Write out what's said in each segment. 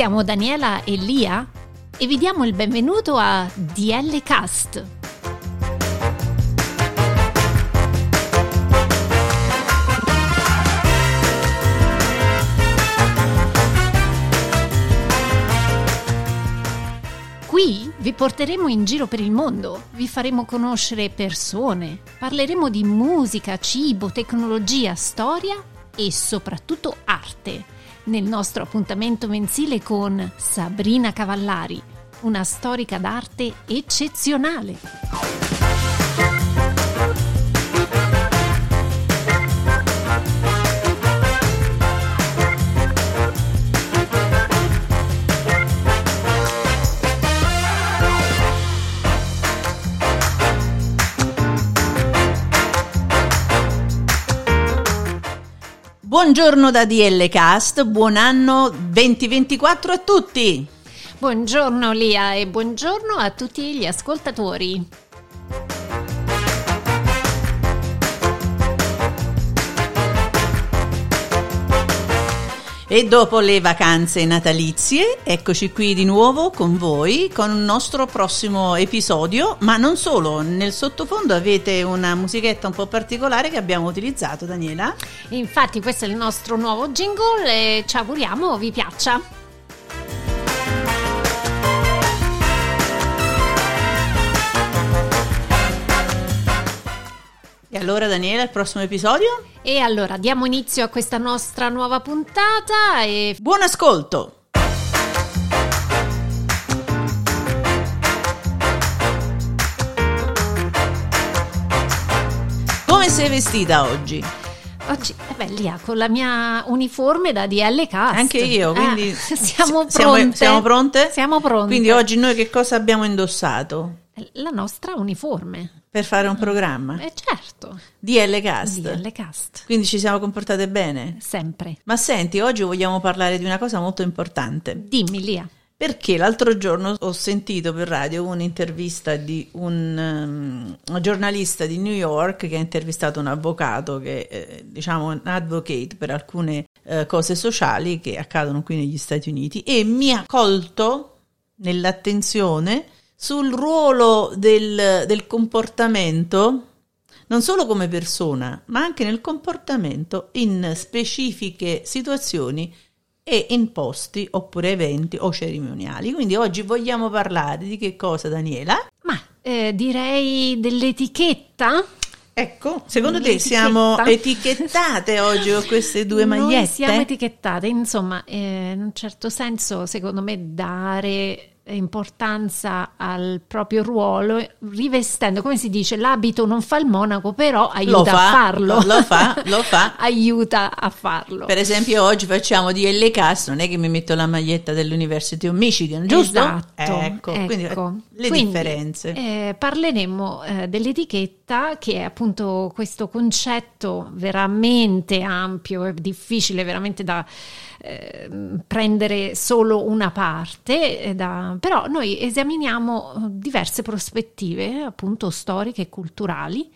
Siamo Daniela e Lia e vi diamo il benvenuto a DL Cast. Qui vi porteremo in giro per il mondo, vi faremo conoscere persone, parleremo di musica, cibo, tecnologia, storia e soprattutto arte nel nostro appuntamento mensile con Sabrina Cavallari, una storica d'arte eccezionale. Buongiorno da DL Cast, buon anno 2024 a tutti! Buongiorno Lia e buongiorno a tutti gli ascoltatori. E dopo le vacanze natalizie, eccoci qui di nuovo con voi con il nostro prossimo episodio, ma non solo, nel sottofondo avete una musichetta un po' particolare che abbiamo utilizzato, Daniela. Infatti questo è il nostro nuovo jingle e ci auguriamo vi piaccia. E allora Daniela, il prossimo episodio? E allora diamo inizio a questa nostra nuova puntata e Buon ascolto! Come sei vestita oggi? oggi, eh beh, Lia, con la mia uniforme da DL Cast. Anche io, quindi Eh, siamo siamo- pronte. siamo pronte? Siamo pronte. Quindi oggi noi che cosa abbiamo indossato La nostra uniforme. per fare un programma? Eh certo, DL Cast. DL Cast. Quindi ci siamo comportate bene. Sempre. Ma senti, oggi vogliamo parlare di una cosa molto importante. Dimmi Lia. Perché l'altro giorno ho sentito per radio un'intervista di un, um, giornalista di New York che ha intervistato un avvocato che eh, diciamo un advocate per alcune eh, cose sociali che accadono qui negli Stati Uniti e mi ha colto nell'attenzione sul ruolo del, del comportamento non solo come persona, ma anche nel comportamento in specifiche situazioni e in posti oppure eventi o cerimoniali. Quindi oggi vogliamo parlare di che cosa, Daniela? Ma eh, direi dell'etichetta. Ecco, secondo te siamo etichettate oggi con queste due Noi magliette? siamo etichettate, insomma, eh, in un certo senso, secondo me, dare importanza al proprio ruolo, rivestendo, come si dice, l'abito non fa il monaco, però aiuta fa, a farlo. lo fa, lo fa. aiuta a farlo. Per esempio oggi facciamo di L Cast, non è che mi metto la maglietta dell'University of Michigan, giusto? Esatto, Ecco, quindi eh, ecco. le Quindi, differenze. eh, parleremo eh, dell'etichetta, che è appunto questo concetto veramente ampio e difficile, veramente da eh, prendere solo una parte, eh, da- però noi esaminiamo eh, diverse prospettive, appunto storiche e culturali.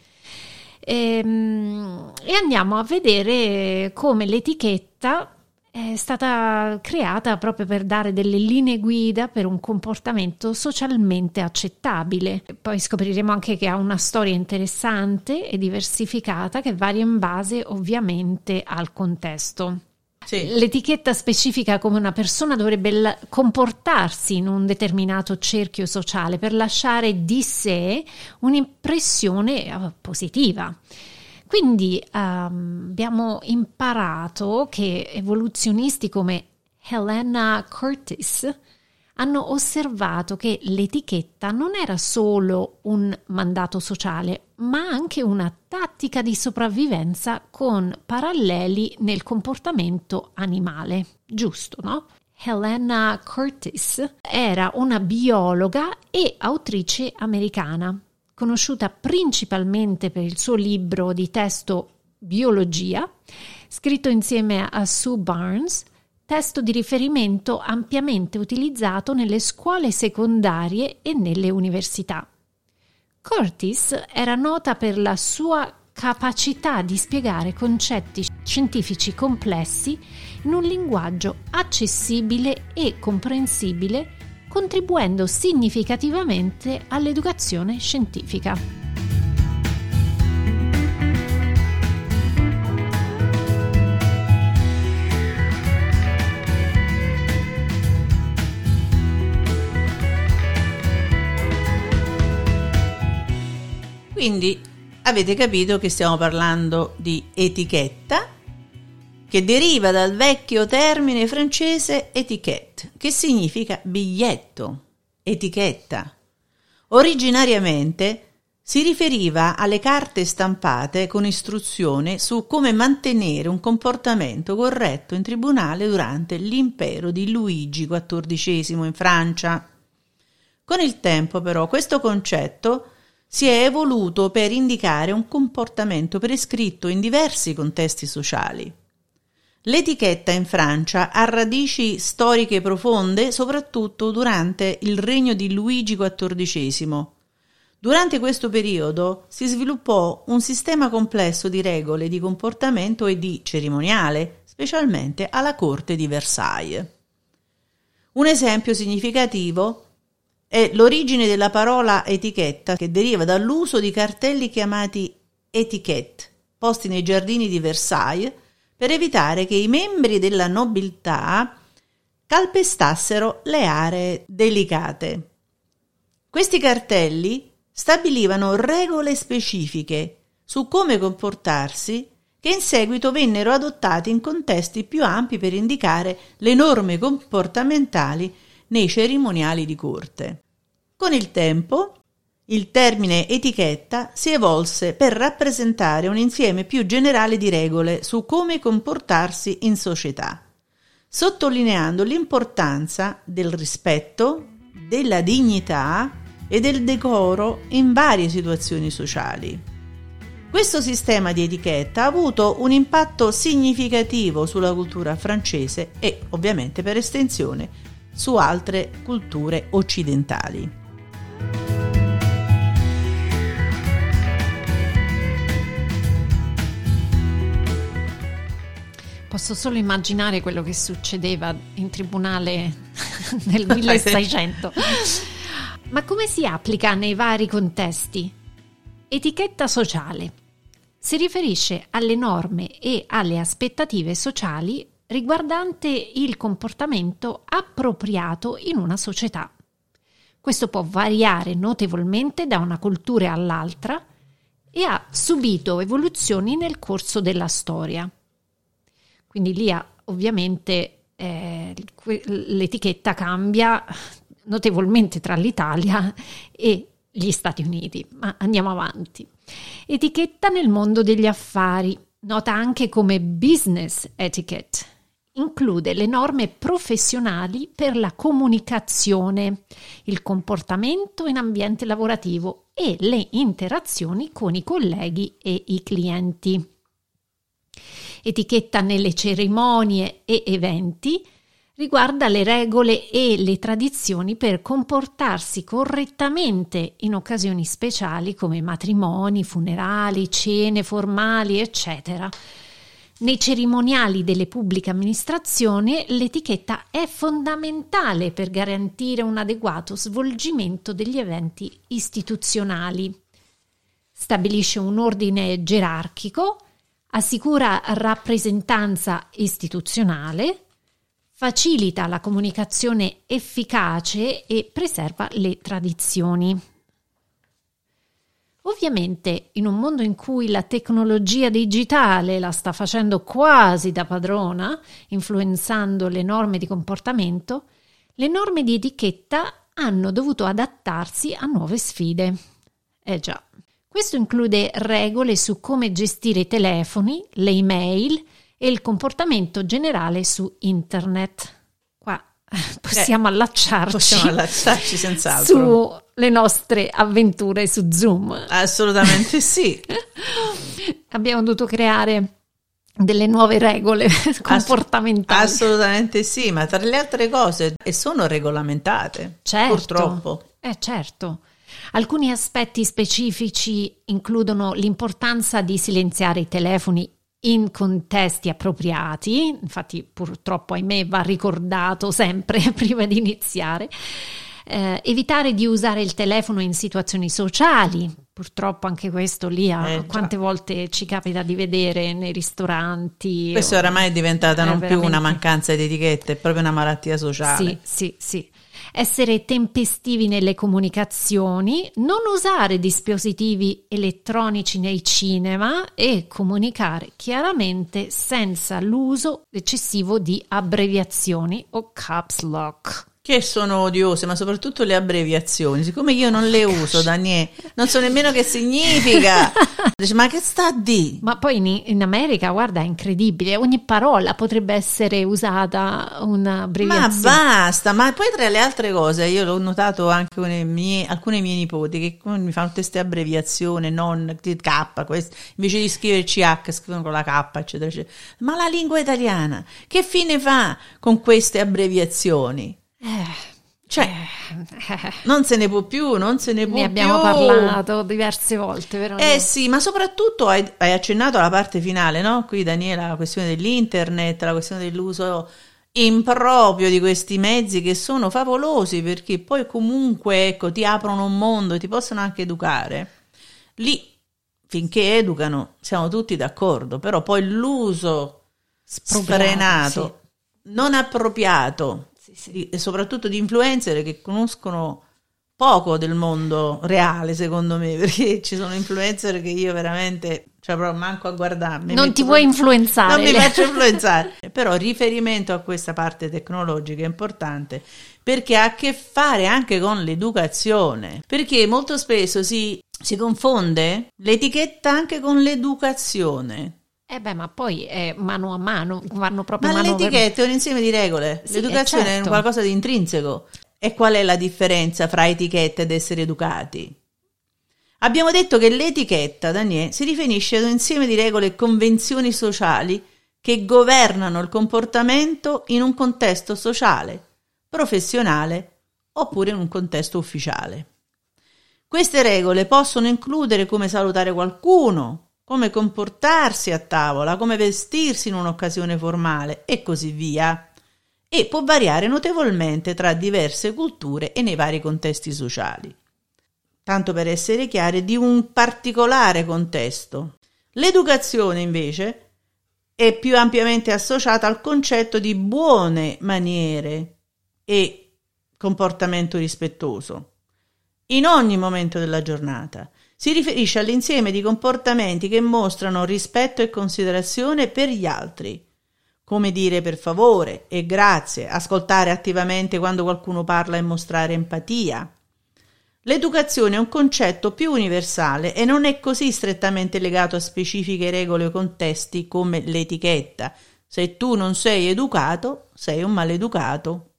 Ehm, E andiamo a vedere come l'etichetta è stata creata proprio per dare delle linee guida per un comportamento socialmente accettabile. Poi scopriremo anche che ha una storia interessante e diversificata che varia in base ovviamente al contesto. Sì. L'etichetta specifica come una persona dovrebbe la- comportarsi in un determinato cerchio sociale per lasciare di sé un'impressione eh, positiva. Quindi ehm, abbiamo imparato che evoluzionisti come Helena Curtis hanno osservato che l'etichetta non era solo un mandato sociale, ma anche una tattica di sopravvivenza con paralleli nel comportamento animale. Giusto, no? Helena Curtis era una biologa e autrice americana, conosciuta principalmente per il suo libro di testo Biologia, scritto insieme a Sue Barnes, testo di riferimento ampiamente utilizzato nelle scuole secondarie e nelle università. Curtis era nota per la sua capacità di spiegare concetti scientifici complessi in un linguaggio accessibile e comprensibile, contribuendo significativamente all'educazione scientifica. Quindi avete capito che stiamo parlando di etichetta che deriva dal vecchio termine francese etiquette, che significa biglietto, etichetta. Originariamente si riferiva alle carte stampate con istruzione su come mantenere un comportamento corretto in tribunale durante l'impero di Luigi XIV in Francia. Con il tempo però questo concetto si è evoluto per indicare un comportamento prescritto in diversi contesti sociali. L'etichetta in Francia ha radici storiche profonde soprattutto durante il regno di Luigi XIV. Durante questo periodo si sviluppò un sistema complesso di regole di comportamento e di cerimoniale, specialmente alla corte di Versailles. Un esempio significativo è l'origine della parola etichetta che deriva dall'uso di cartelli chiamati etiquette, posti nei giardini di Versailles per evitare che i membri della nobiltà calpestassero le aree delicate. Questi cartelli stabilivano regole specifiche su come comportarsi che in seguito vennero adottati in contesti più ampi per indicare le norme comportamentali nei cerimoniali di corte. Con il tempo, il termine etichetta si evolse per rappresentare un insieme più generale di regole su come comportarsi in società, sottolineando l'importanza del rispetto, della dignità e del decoro in varie situazioni sociali. Questo sistema di etichetta ha avuto un impatto significativo sulla cultura francese e, ovviamente per estensione, su altre culture occidentali. Posso solo immaginare quello che succedeva in tribunale nel 1600. Ma come si applica nei vari contesti? Etichetta sociale. Si riferisce alle norme e alle aspettative sociali riguardante il comportamento appropriato in una società. Questo può variare notevolmente da una cultura all'altra e ha subito evoluzioni nel corso della storia. Quindi lì ovviamente eh, l'etichetta cambia notevolmente tra l'Italia e gli Stati Uniti. Ma andiamo avanti. Etichetta nel mondo degli affari, nota anche come business etiquette. Include le norme professionali per la comunicazione, il comportamento in ambiente lavorativo e le interazioni con i colleghi e i clienti etichetta nelle cerimonie e eventi, riguarda le regole e le tradizioni per comportarsi correttamente in occasioni speciali come matrimoni, funerali, cene formali, eccetera. Nei cerimoniali delle pubbliche amministrazioni l'etichetta è fondamentale per garantire un adeguato svolgimento degli eventi istituzionali. Stabilisce un ordine gerarchico assicura rappresentanza istituzionale, facilita la comunicazione efficace e preserva le tradizioni. Ovviamente, in un mondo in cui la tecnologia digitale la sta facendo quasi da padrona, influenzando le norme di comportamento, le norme di etichetta hanno dovuto adattarsi a nuove sfide. Eh già. Questo include regole su come gestire i telefoni, le email e il comportamento generale su internet. Qua possiamo eh, allacciarci, possiamo allacciarci senz'altro sulle nostre avventure su Zoom. Assolutamente sì. Abbiamo dovuto creare delle nuove regole comportamentali. Assolutamente sì, ma tra le altre cose e sono regolamentate, certo, purtroppo. Eh certo. Alcuni aspetti specifici includono l'importanza di silenziare i telefoni in contesti appropriati, infatti purtroppo ahimè va ricordato sempre prima di iniziare, eh, evitare di usare il telefono in situazioni sociali, purtroppo anche questo lì, eh, quante volte ci capita di vedere nei ristoranti. Questo o... oramai è diventata è non veramente... più una mancanza di etichette, è proprio una malattia sociale. Sì, sì, sì essere tempestivi nelle comunicazioni, non usare dispositivi elettronici nei cinema e comunicare chiaramente senza l'uso eccessivo di abbreviazioni o caps lock che sono odiose, ma soprattutto le abbreviazioni. Siccome io non le uso, Daniele, non so nemmeno che significa. Dice, ma che sta di? Ma poi in, in, America, guarda, è incredibile. Ogni parola potrebbe essere usata un'abbreviazione. Ma basta, ma poi tra le altre cose, io l'ho notato anche con mie, alcune mie nipoti che mi fanno queste abbreviazioni, non K, queste, invece di scriverci H, scrivono con la K, eccetera, eccetera. Ma la lingua italiana, che fine fa con queste abbreviazioni? Eh, cioè, eh, non se ne può più, non se ne può ne più. abbiamo parlato diverse volte, vero? Eh sì, ma soprattutto hai, hai, accennato alla parte finale, no? Qui Daniela, la questione dell'internet, la questione dell'uso improprio di questi mezzi che sono favolosi perché poi comunque, ecco, ti aprono un mondo, ti possono anche educare. Lì, finché educano, siamo tutti d'accordo, però poi l'uso sfrenato, sì. non appropriato sì. e soprattutto di influencer che conoscono poco del mondo reale, secondo me, perché ci sono influencer che io veramente, cioè proprio manco a guardarmi. Non ti vuoi influenzare. Non mi faccio influenzare. Però riferimento a questa parte tecnologica è importante perché ha a che fare anche con l'educazione, perché molto spesso si, si confonde l'etichetta anche con l'educazione. Eh beh, ma poi è mano a mano, vanno proprio ma mano l'etichetta è un insieme di regole, sì, l'educazione certo. è qualcosa di intrinseco. E qual è la differenza fra etichetta ed essere educati? Abbiamo detto che l'etichetta, Daniele, si riferisce ad un insieme di regole e convenzioni sociali che governano il comportamento in un contesto sociale, professionale oppure in un contesto ufficiale. Queste regole possono includere come salutare qualcuno, come comportarsi a tavola, come vestirsi in un'occasione formale e così via. E può variare notevolmente tra diverse culture e nei vari contesti sociali. Tanto per essere chiari, di un particolare contesto. L'educazione, invece, è più ampiamente associata al concetto di buone maniere e comportamento rispettoso in ogni momento della giornata si riferisce all'insieme di comportamenti che mostrano rispetto e considerazione per gli altri, come dire per favore e grazie, ascoltare attivamente quando qualcuno parla e mostrare empatia. L'educazione è un concetto più universale e non è così strettamente legato a specifiche regole o contesti come l'etichetta. Se tu non sei educato, sei un maleducato.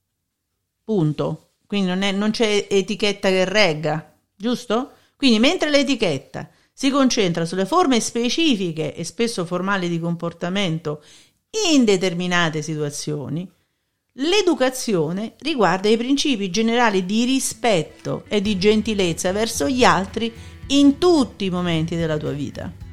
Punto. Quindi non, è, non c'è etichetta che regga, giusto? Quindi mentre l'etichetta si concentra sulle forme specifiche e spesso formali di comportamento in determinate situazioni, l'educazione riguarda i principi generali di rispetto e di gentilezza verso gli altri in tutti i momenti della tua vita.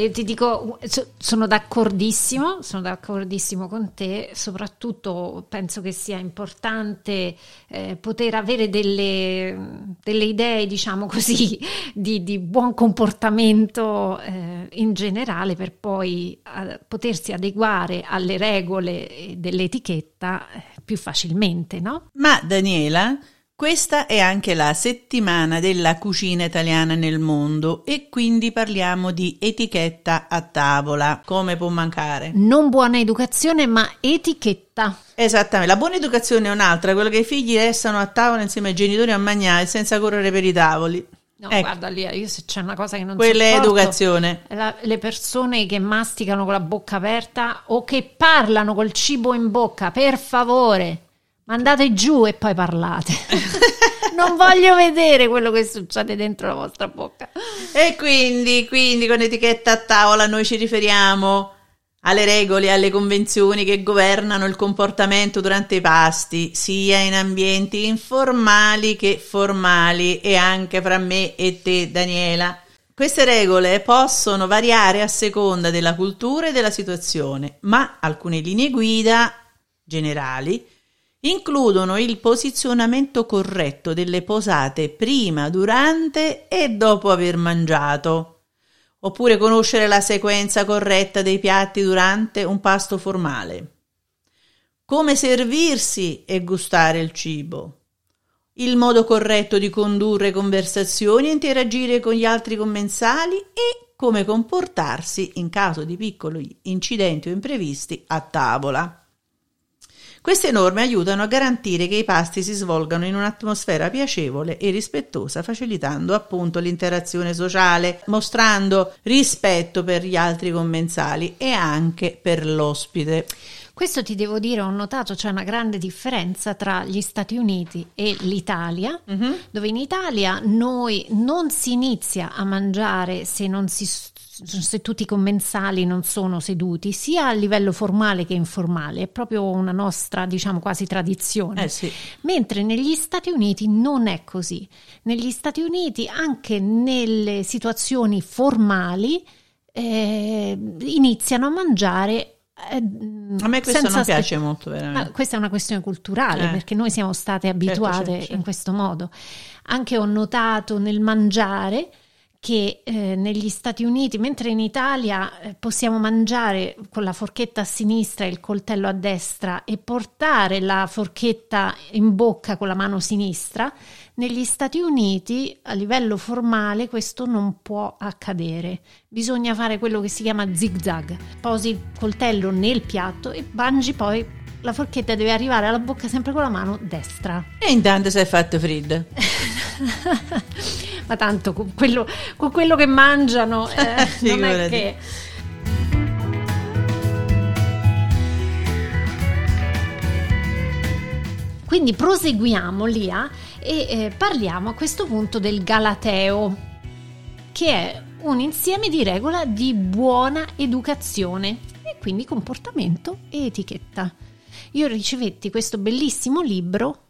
Allora, ti dico, sono d'accordissimo, sono d'accordissimo con te, soprattutto penso che sia importante eh, poter avere delle, delle, idee, diciamo così, di, di buon comportamento eh, in generale per poi eh, potersi adeguare alle regole dell'etichetta eh, più facilmente, no? Ma Daniela, questa è anche la settimana della cucina italiana nel mondo e quindi parliamo di etichetta a tavola. Come può mancare? Non buona educazione, ma etichetta. Esattamente, la buona educazione è un'altra, quella che i figli restano a tavola insieme ai genitori a mangiare senza correre per i tavoli. No, Ecco. guarda lì, io se c'è una cosa che non Quella è educazione. la- le persone che masticano con la bocca aperta o che parlano col cibo in bocca, per favore, mandate giù e poi parlate. non voglio vedere quello che succede dentro la vostra bocca. E quindi, quindi con etichetta a tavola noi ci riferiamo alle regole e alle convenzioni che governano il comportamento durante i pasti, sia in ambienti informali che formali e anche fra me e te, Daniela. Queste regole possono variare a seconda della cultura e della situazione, ma alcune linee guida generali includono il posizionamento corretto delle posate prima, durante e dopo aver mangiato, oppure conoscere la sequenza corretta dei piatti durante un pasto formale, come servirsi e gustare il cibo, il modo corretto di condurre conversazioni e interagire con gli altri commensali e come comportarsi in caso di piccoli incidenti o imprevisti a tavola. Queste norme aiutano a garantire che i pasti si svolgano in un'atmosfera piacevole e rispettosa, facilitando appunto l'interazione sociale, mostrando rispetto per gli altri commensali e anche per l'ospite. Questo ti devo dire, ho notato c'è una grande differenza tra gli Stati Uniti e l'Italia, Mhm. dove in Italia noi non si inizia a mangiare se, non si, se tutti i commensali non sono seduti, sia a livello formale che informale, è proprio una nostra, diciamo, quasi tradizione. Eh sì. Mentre negli Stati Uniti non è così. Negli Stati Uniti, anche nelle situazioni formali, eh, iniziano a mangiare. Eh, A me questo non aspe- piace molto, Ma veramente. questa è una questione culturale Eh. perché noi siamo state abituate certo, certo. in questo modo. Anche ho notato nel mangiare che eh, negli Stati Uniti, mentre in Italia eh, possiamo mangiare con la forchetta a sinistra e il coltello a destra e portare la forchetta in bocca con la mano sinistra, negli Stati Uniti a livello formale questo non può accadere. Bisogna fare quello che si chiama zig-zag. Posi il coltello nel piatto e mangi poi la forchetta deve arrivare alla bocca sempre con la mano destra. E intanto è fatto freddo. Ma tanto con quello, con quello che mangiano eh, non è che... Quindi proseguiamo Lia e eh, parliamo a questo punto del Galateo, che è un insieme di regola di buona educazione e quindi comportamento e etichetta. Io ricevetti questo bellissimo libro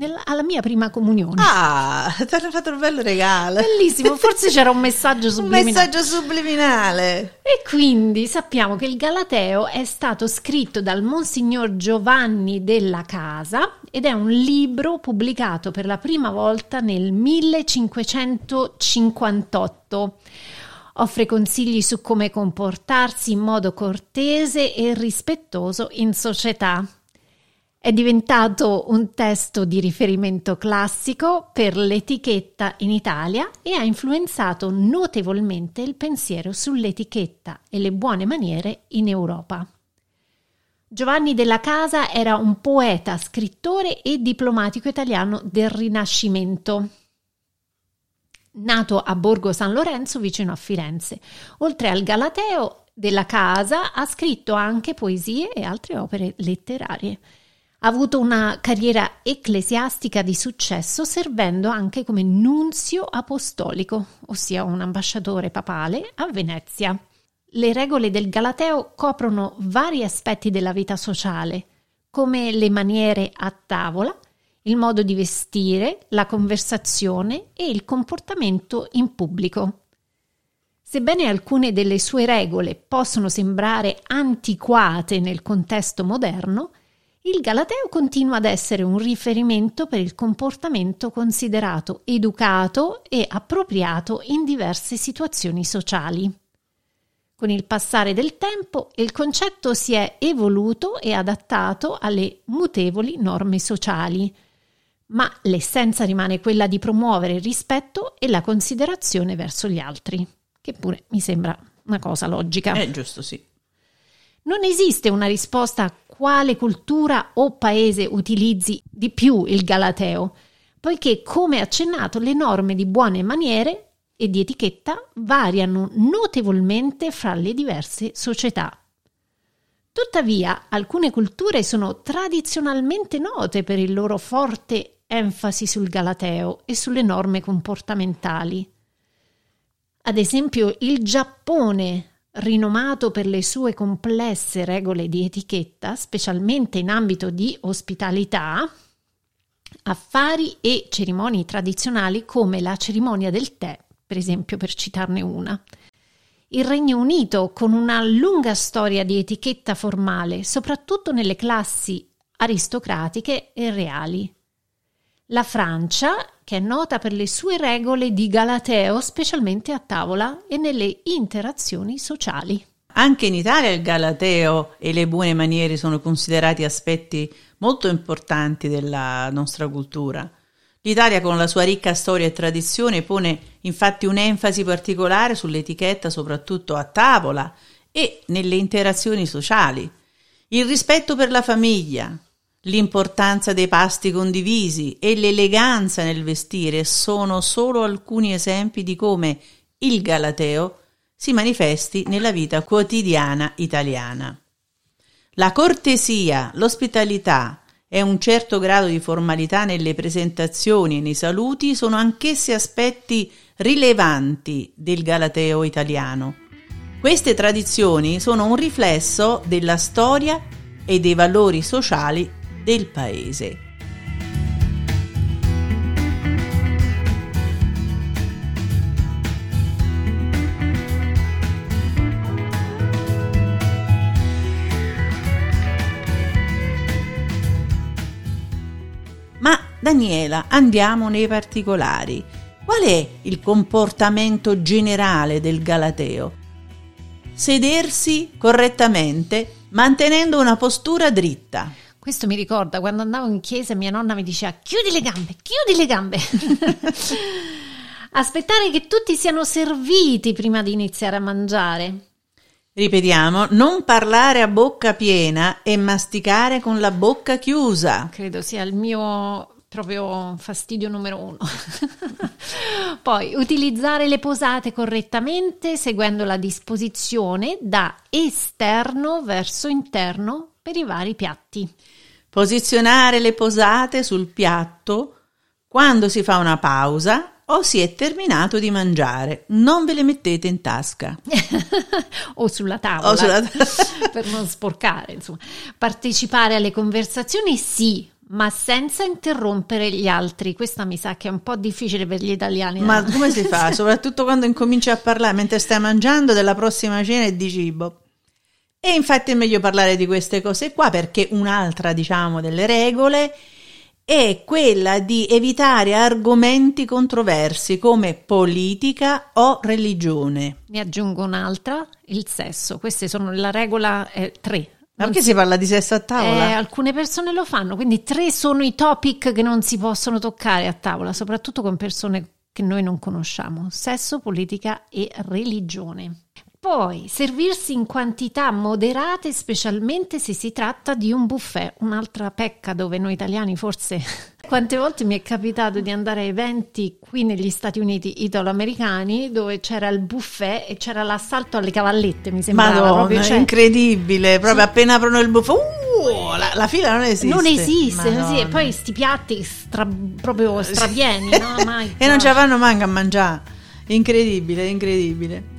nella- alla mia prima comunione. Ah, ti hanno fatto un bello regalo. Bellissimo, forse c'era un messaggio Un subliminale. messaggio subliminale. E quindi sappiamo che il Galateo è stato scritto dal Monsignor Giovanni della Casa ed è un libro pubblicato per la prima volta nel 1558. Offre consigli su come comportarsi in modo cortese e rispettoso in società. È diventato un testo di riferimento classico per l'etichetta in Italia e ha influenzato notevolmente il pensiero sull'etichetta e le buone maniere in Europa. Giovanni della Casa era un poeta, scrittore e diplomatico italiano del Rinascimento. Nato a Borgo San Lorenzo vicino a Firenze, oltre al Galateo della Casa ha scritto anche poesie e altre opere letterarie. Ha avuto una carriera ecclesiastica di successo servendo anche come nunzio apostolico, ossia un ambasciatore papale a Venezia. Le regole del Galateo coprono vari aspetti della vita sociale, come le maniere a tavola, il modo di vestire, la conversazione e il comportamento in pubblico. Sebbene alcune delle sue regole possono sembrare antiquate nel contesto moderno, il Galateo continua ad essere un riferimento per il comportamento considerato educato e appropriato in diverse situazioni sociali. Con il passare del tempo il concetto si è evoluto e adattato alle mutevoli norme sociali, ma l'essenza rimane quella di promuovere il rispetto e la considerazione verso gli altri, che pure mi sembra una cosa logica. È giusto, sì. Non esiste una risposta a quale cultura o paese utilizzi di più il Galateo, poiché, come accennato, le norme di buone maniere e di etichetta variano notevolmente fra le diverse società. Tuttavia, alcune culture sono tradizionalmente note per il loro forte enfasi sul galateo e sulle norme comportamentali. Ad esempio, il Giappone, rinomato per le sue complesse regole di etichetta, specialmente in ambito di ospitalità, affari e cerimonie tradizionali come la cerimonia del tè, per esempio, per citarne una. Il Regno Unito, con una lunga storia di etichetta formale, soprattutto nelle classi aristocratiche e reali. La Francia, che è nota per le sue regole di galateo, specialmente a tavola e nelle interazioni sociali. Anche in Italia il galateo e le buone maniere sono considerati aspetti molto importanti della nostra cultura. L'Italia, con la sua ricca storia e tradizione, pone infatti un'enfasi particolare sull'etichetta, soprattutto a tavola e nelle interazioni sociali. Il rispetto per la famiglia, L'importanza dei pasti condivisi e l'eleganza nel vestire sono solo alcuni esempi di come il Galateo si manifesti nella vita quotidiana italiana. La cortesia, l'ospitalità e un certo grado di formalità nelle presentazioni e nei saluti sono anch'essi aspetti rilevanti del Galateo italiano. Queste tradizioni sono un riflesso della storia e dei valori sociali del paese. Ma Daniela, andiamo nei particolari. Qual è il comportamento generale del Galateo? Sedersi correttamente mantenendo una postura dritta. Questo mi ricorda quando andavo in chiesa e mia nonna mi diceva chiudi le gambe, chiudi le gambe. Aspettare che tutti siano serviti prima di iniziare a mangiare. Ripetiamo, non parlare a bocca piena e masticare con la bocca chiusa. Credo sia il mio proprio fastidio numero uno. Poi utilizzare le posate correttamente seguendo la disposizione da esterno verso interno per i vari piatti. Posizionare le posate sul piatto quando si fa una pausa o si è terminato di mangiare. Non ve le mettete in tasca. o sulla tavola. O sulla t- per non sporcare, insomma. Partecipare alle conversazioni sì, ma senza interrompere gli altri. Questa mi sa che è un po' difficile per gli italiani. Ma come si fa? Soprattutto quando incominci a parlare mentre stai mangiando della prossima cena e di cibo. E infatti è meglio parlare di queste cose qua perché un'altra, diciamo, delle regole è quella di evitare argomenti controversi come politica o religione. Ne aggiungo un'altra, il sesso. Queste sono la regola 3. Eh, Ma perché si... si parla di sesso a tavola? Eh, alcune persone lo fanno, quindi tre sono i topic che non si possono toccare a tavola, soprattutto con persone che noi non conosciamo: sesso, politica e religione. Poi servirsi in quantità moderate, specialmente se si tratta di un buffet, un'altra pecca dove noi italiani forse quante volte mi è capitato di andare a eventi qui negli Stati Uniti italo-americani dove c'era il buffet e c'era l'assalto alle cavallette, mi sembrava Madonna, proprio cioè, incredibile, proprio sì. appena aprono il buffet, uh, la, la, fila non esiste. Non esiste, sì, e poi sti piatti stra, proprio strapieni, no? Mai, e non ce la fanno manco a mangiare. Incredibile, incredibile.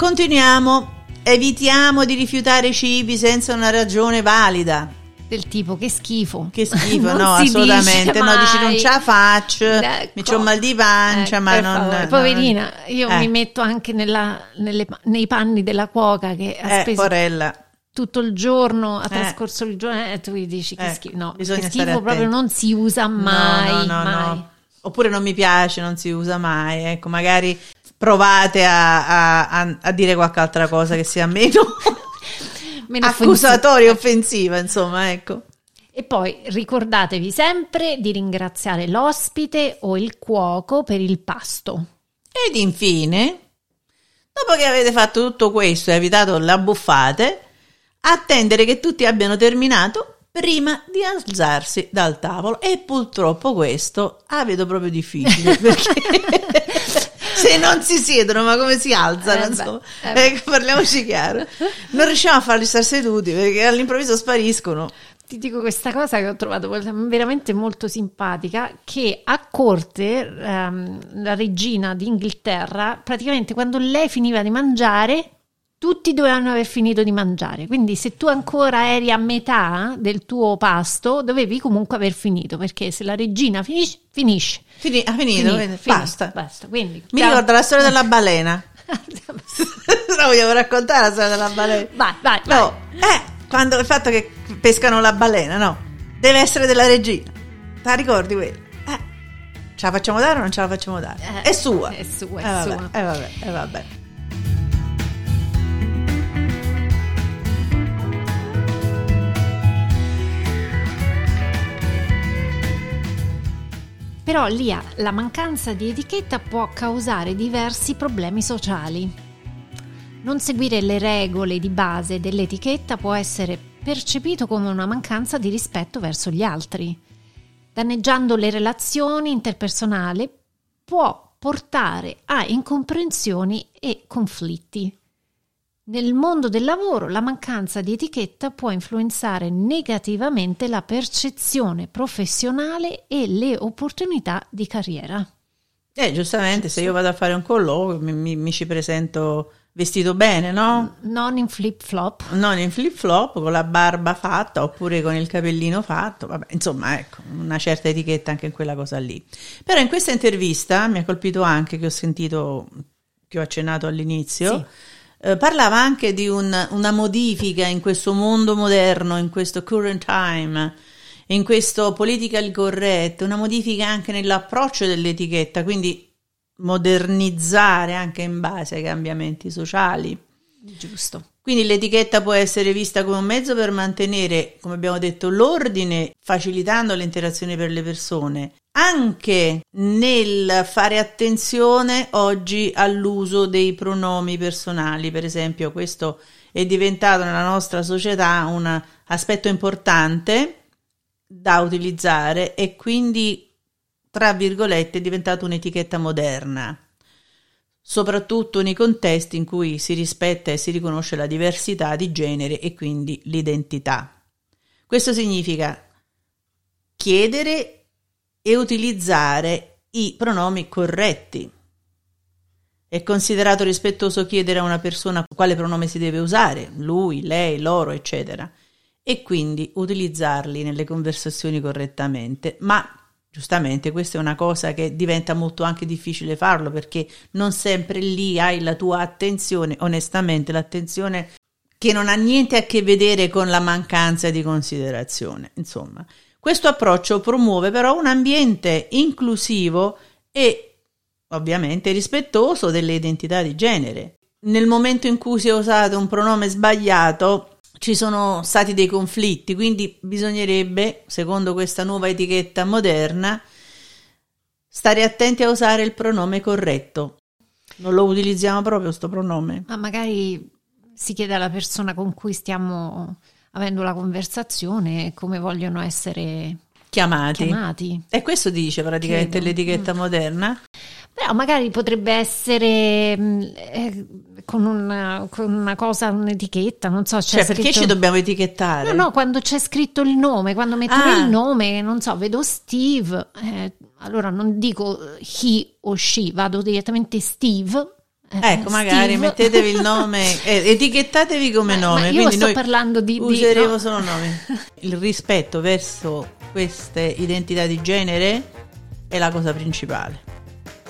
Continuiamo. Evitiamo di rifiutare cibi senza una ragione valida. Del tipo che schifo. Che schifo, no, assolutamente. No, dici non ce la faccio, ecco. mi c'ho mal di pancia, ecco, ma non. Poverina, io eh. mi metto anche nella, nelle, nei panni della cuoca che ha eh, speso. Porella tutto il giorno, ha eh. trascorso il giorno e tu gli dici che eh, schifo. No, che schifo proprio non si usa mai. No, no, no, mai. Oppure non mi piace, non si usa mai. Ecco, magari provate a, a, a dire qualche altra cosa che sia meno, meno accusatoria, offensiva, insomma, ecco. E poi ricordatevi sempre di ringraziare l'ospite o il cuoco per il pasto. Ed infine, Dopo che avete fatto tutto questo e evitato la buffate, attendere che tutti abbiano terminato prima di alzarsi dal tavolo e purtroppo questo la vedo proprio difficile perché se non si siedono ma come si alzano Eh, insomma. beh, eh, Ecco, parliamoci chiaro. Non riusciamo a farli stare seduti perché all'improvviso spariscono. Ti dico questa cosa che ho trovato veramente molto simpatica, che a corte ehm, la regina d'Inghilterra, praticamente quando lei finiva di mangiare, tutti dovevano aver finito di mangiare. Quindi se tu ancora eri a metà del tuo pasto, dovevi comunque aver finito, perché se la regina finisce, finisce. Fini- ha finito, basta Basta, quindi... mi ciao. ricordo la storia della balena la vogliamo raccontare la storia della balena vai, vai, vai. No, eh, quando il fatto che pescano la balena, no, deve essere della regina. Te la ricordi quello? Eh, ce la facciamo dare o non ce la facciamo dare? Eh, è sua. è sua, è eh, vabbè, sua. Eh, vabbè, eh, vabbè. Però Lia, la mancanza di etichetta può causare diversi problemi sociali. Non seguire le regole di base dell'etichetta può essere percepito come una mancanza di rispetto verso gli altri. Danneggiando le relazioni interpersonali può portare a incomprensioni e conflitti. Nel mondo del lavoro la mancanza di etichetta può influenzare negativamente la percezione professionale e le opportunità di carriera. Eh, giustamente, se io vado a fare un colloquio mi, mi- mi ci presento vestito bene, no? Non in flip flop. Non in flip flop, con la barba fatta oppure con il capellino fatto, vabbè, insomma, ecco, una certa etichetta anche in quella cosa lì. Però in questa intervista mi ha colpito anche che ho sentito, che ho accennato all'inizio, eh, parlava anche di un- una modifica in questo mondo moderno, in questo current time, in questo political correct, una modifica anche nell'approccio dell'etichetta, quindi modernizzare anche in base ai cambiamenti sociali. Giusto. Quindi l'etichetta può essere vista come un mezzo per mantenere, come abbiamo detto, l'ordine, facilitando le interazioni per le persone, anche nel fare attenzione oggi all'uso dei pronomi personali. Per esempio, questo è diventato nella nostra società un aspetto importante da utilizzare e quindi, tra virgolette, è diventato un'etichetta moderna soprattutto nei contesti in cui si rispetta e si riconosce la diversità di genere e quindi l'identità. Questo significa chiedere e utilizzare i pronomi corretti. È considerato rispettoso chiedere a una persona quale pronome si deve usare, lui, lei, loro, eccetera, e quindi utilizzarli nelle conversazioni correttamente, ma Giustamente, questa è una cosa che diventa molto anche difficile farlo perché non sempre lì hai la tua attenzione, onestamente, l'attenzione che non ha niente a che vedere con la mancanza di considerazione. Insomma, questo approccio promuove però un ambiente inclusivo e ovviamente rispettoso delle identità di genere. Nel momento in cui si è usato un pronome sbagliato, ci sono stati dei conflitti, quindi bisognerebbe, secondo questa nuova etichetta moderna, stare attenti a usare il pronome corretto. Non lo utilizziamo proprio sto pronome. Ma magari si chiede alla persona con cui stiamo avendo la conversazione come vogliono essere Chiamati. chiamati. E questo dice praticamente Credo. l'etichetta moderna. Però magari potrebbe essere mh, eh, con, una, con una cosa, un'etichetta, non so, Cioè, perché scritto- ci dobbiamo etichettare? No, no, quando c'è scritto il nome, quando mettono Ah. il nome, non so, vedo Steve, eh, allora non dico he o she, vado direttamente Steve. Eh, Ecco, magari Steve. mettetevi il nome, eh, etichettatevi come Ma- nome. ma io sto parlando di- di- Useremo no. solo nomi. Il rispetto verso queste identità di genere è la cosa principale.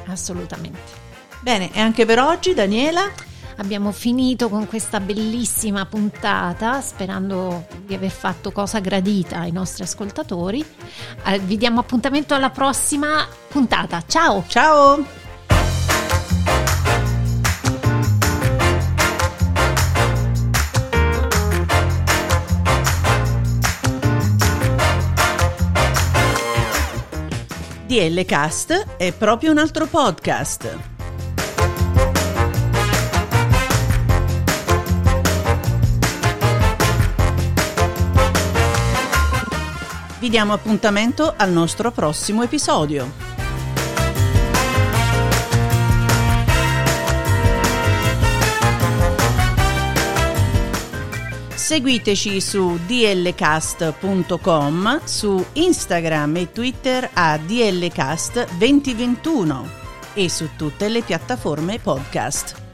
Assolutamente. Bene, e anche per oggi, Daniela? Abbiamo finito con questa bellissima puntata, sperando di aver fatto cosa gradita ai nostri ascoltatori. Eh, vi diamo appuntamento alla prossima puntata. Ciao! Ciao! DL Cast è proprio un altro podcast. Vi diamo appuntamento al nostro prossimo episodio. Seguiteci su dlcast.com, su Instagram e Twitter a dlcast2021 e su tutte le piattaforme podcast.